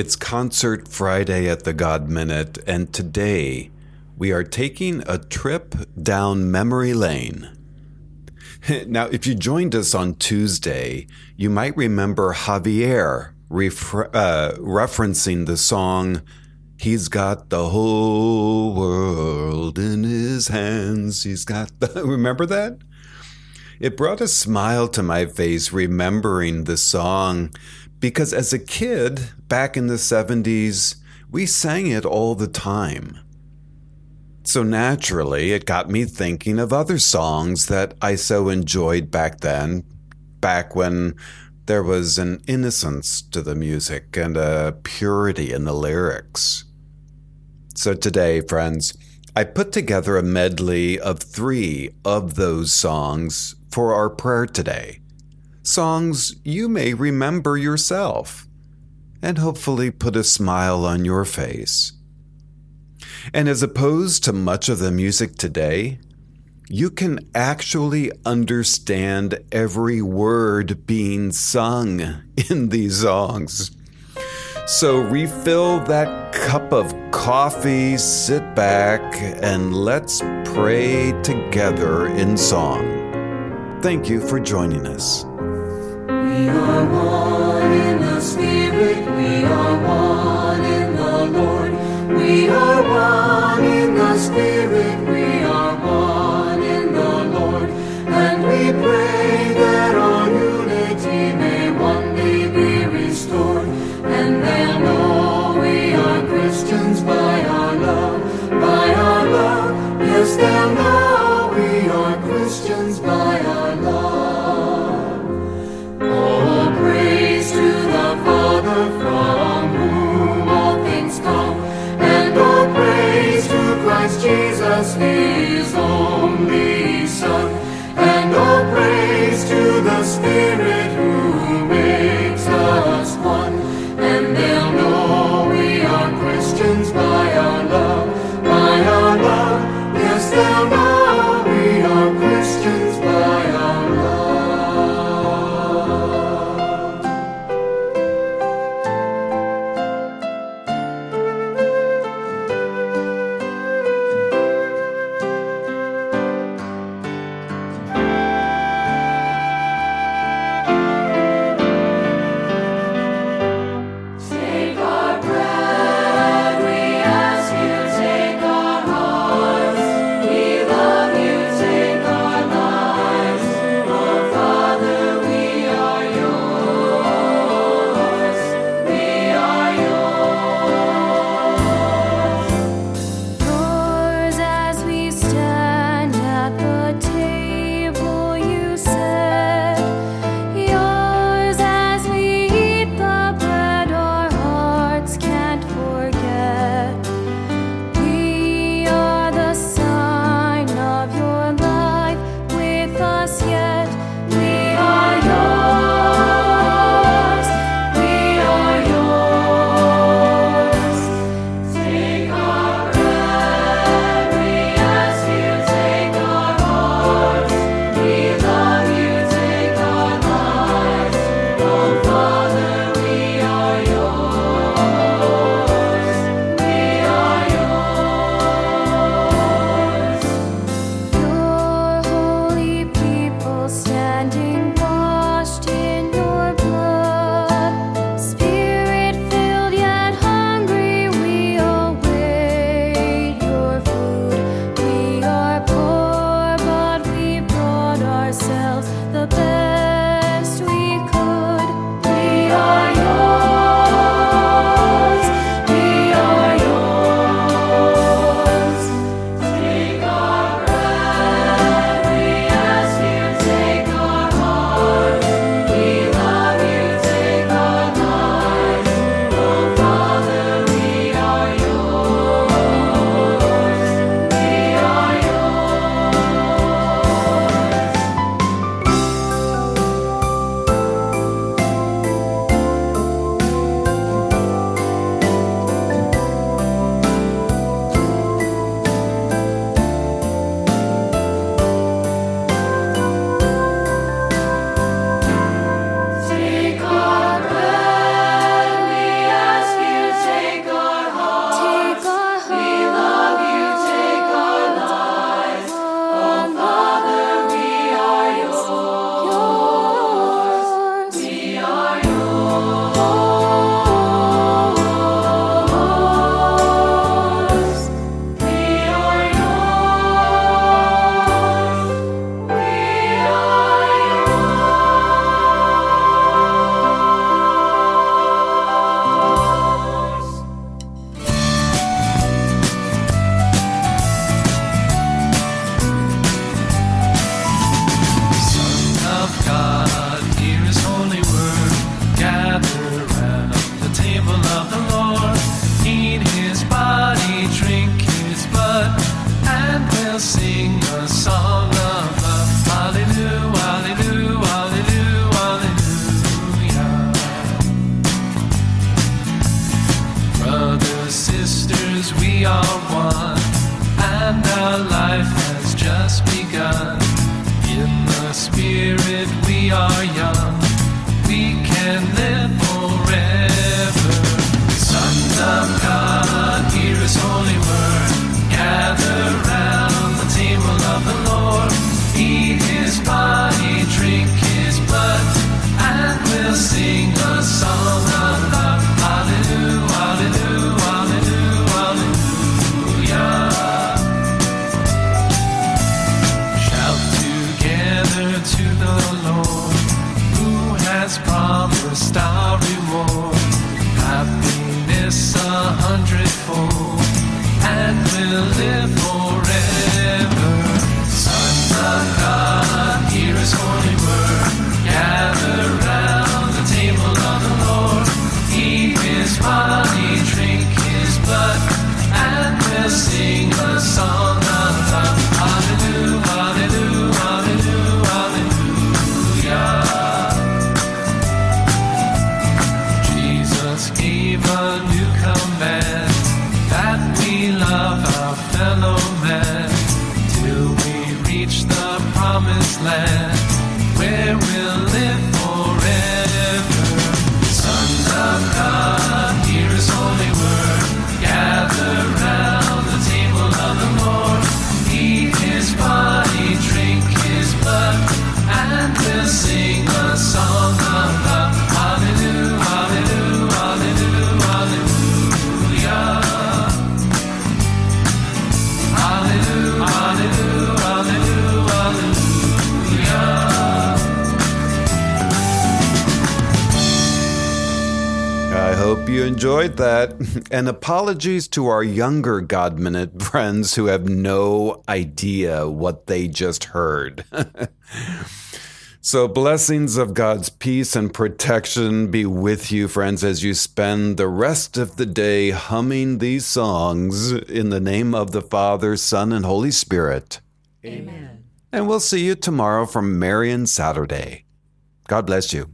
It's Concert Friday at the God Minute, and today we are taking a trip down memory lane. now, if you joined us on Tuesday, you might remember Javier uh, referencing the song He's got the whole world in his hands. He's got the. Remember that? It brought a smile to my face remembering the song because as a kid back in the 70s, we sang it all the time. So naturally, it got me thinking of other songs that I so enjoyed back then, back when there was an innocence to the music and a purity in the lyrics. So today, friends, I put together a medley of three of those songs for our prayer today. Songs you may remember yourself and hopefully put a smile on your face. And as opposed to much of the music today, you can actually understand every word being sung in these songs. So refill that cup of coffee, sit back, and let's pray together in song. Thank you for joining us. Christians by our love. By our love. Yes, they'll know we are Christians by our love. Jesus, sing a song of love. Hallelujah, hallelujah, hallelujah, hallelujah. Brothers, sisters, we are one, and our life has just begun. In the spirit, we are young. We can live forever. Sons of God, hear His holy word. Gather hope you enjoyed that. And apologies to our younger God Minute friends who have no idea what they just heard. so, blessings of God's peace and protection be with you, friends, as you spend the rest of the day humming these songs in the name of the Father, Son, and Holy Spirit. Amen. And we'll see you tomorrow from Marian Saturday. God bless you.